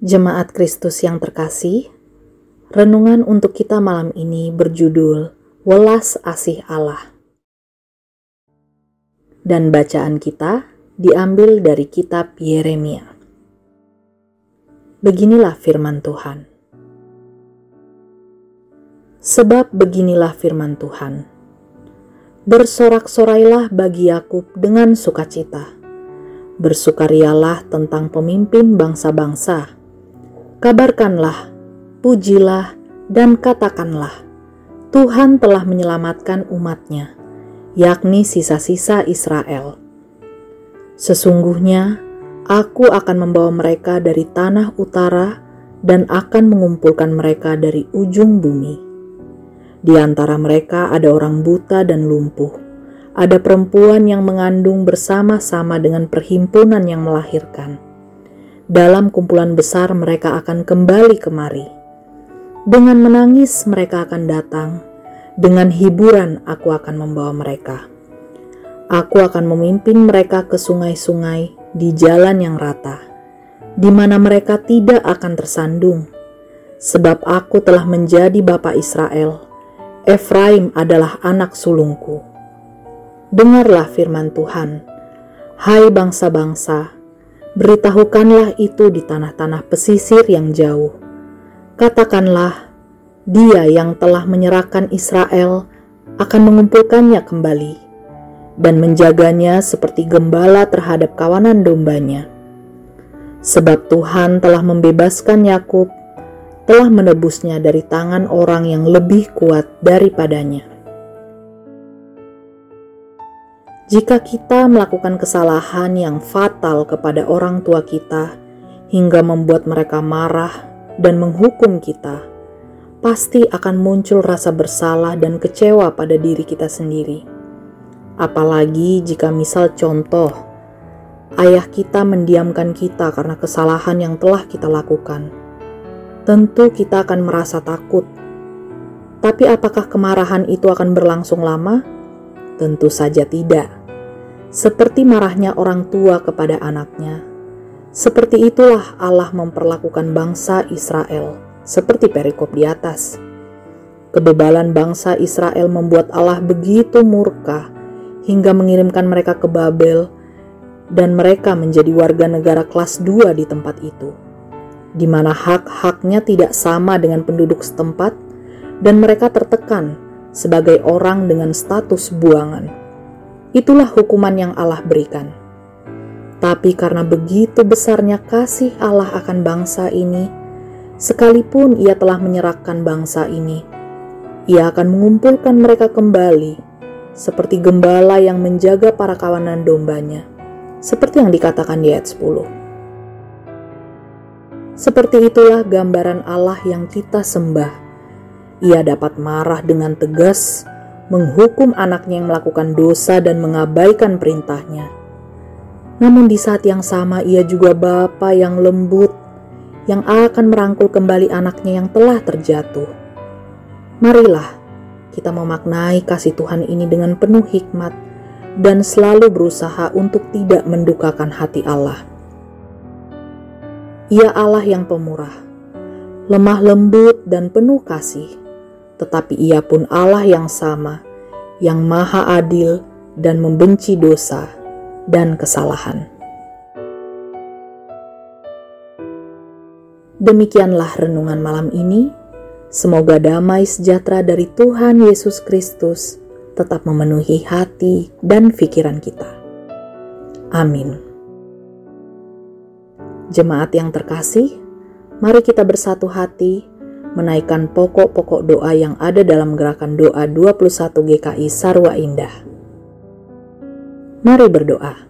Jemaat Kristus yang terkasih, renungan untuk kita malam ini berjudul Welas Asih Allah. Dan bacaan kita diambil dari kitab Yeremia. Beginilah firman Tuhan. Sebab beginilah firman Tuhan. Bersorak-sorailah bagi Yakub dengan sukacita. Bersukarialah tentang pemimpin bangsa-bangsa kabarkanlah, pujilah, dan katakanlah, Tuhan telah menyelamatkan umatnya, yakni sisa-sisa Israel. Sesungguhnya, aku akan membawa mereka dari tanah utara dan akan mengumpulkan mereka dari ujung bumi. Di antara mereka ada orang buta dan lumpuh, ada perempuan yang mengandung bersama-sama dengan perhimpunan yang melahirkan dalam kumpulan besar mereka akan kembali kemari. Dengan menangis mereka akan datang, dengan hiburan aku akan membawa mereka. Aku akan memimpin mereka ke sungai-sungai di jalan yang rata, di mana mereka tidak akan tersandung. Sebab aku telah menjadi Bapak Israel, Efraim adalah anak sulungku. Dengarlah firman Tuhan, hai bangsa-bangsa, beritahukanlah itu di tanah-tanah pesisir yang jauh. Katakanlah, dia yang telah menyerahkan Israel akan mengumpulkannya kembali dan menjaganya seperti gembala terhadap kawanan dombanya. Sebab Tuhan telah membebaskan Yakub, telah menebusnya dari tangan orang yang lebih kuat daripadanya. Jika kita melakukan kesalahan yang fatal kepada orang tua kita hingga membuat mereka marah dan menghukum kita, pasti akan muncul rasa bersalah dan kecewa pada diri kita sendiri. Apalagi jika misal contoh, ayah kita mendiamkan kita karena kesalahan yang telah kita lakukan. Tentu kita akan merasa takut. Tapi apakah kemarahan itu akan berlangsung lama? Tentu saja tidak seperti marahnya orang tua kepada anaknya. Seperti itulah Allah memperlakukan bangsa Israel, seperti perikop di atas. Kebebalan bangsa Israel membuat Allah begitu murka hingga mengirimkan mereka ke Babel dan mereka menjadi warga negara kelas 2 di tempat itu, di mana hak-haknya tidak sama dengan penduduk setempat dan mereka tertekan sebagai orang dengan status buangan. Itulah hukuman yang Allah berikan. Tapi karena begitu besarnya kasih Allah akan bangsa ini, sekalipun Ia telah menyerahkan bangsa ini, Ia akan mengumpulkan mereka kembali, seperti gembala yang menjaga para kawanan dombanya, seperti yang dikatakan di ayat 10. Seperti itulah gambaran Allah yang kita sembah. Ia dapat marah dengan tegas menghukum anaknya yang melakukan dosa dan mengabaikan perintahnya. Namun di saat yang sama ia juga Bapa yang lembut, yang akan merangkul kembali anaknya yang telah terjatuh. Marilah kita memaknai kasih Tuhan ini dengan penuh hikmat dan selalu berusaha untuk tidak mendukakan hati Allah. Ia Allah yang pemurah, lemah lembut dan penuh kasih tetapi ia pun Allah yang sama, yang maha adil dan membenci dosa dan kesalahan. Demikianlah renungan malam ini. Semoga damai sejahtera dari Tuhan Yesus Kristus tetap memenuhi hati dan pikiran kita. Amin. Jemaat yang terkasih, mari kita bersatu hati menaikkan pokok-pokok doa yang ada dalam gerakan doa 21 GKI Sarwa Indah. Mari berdoa.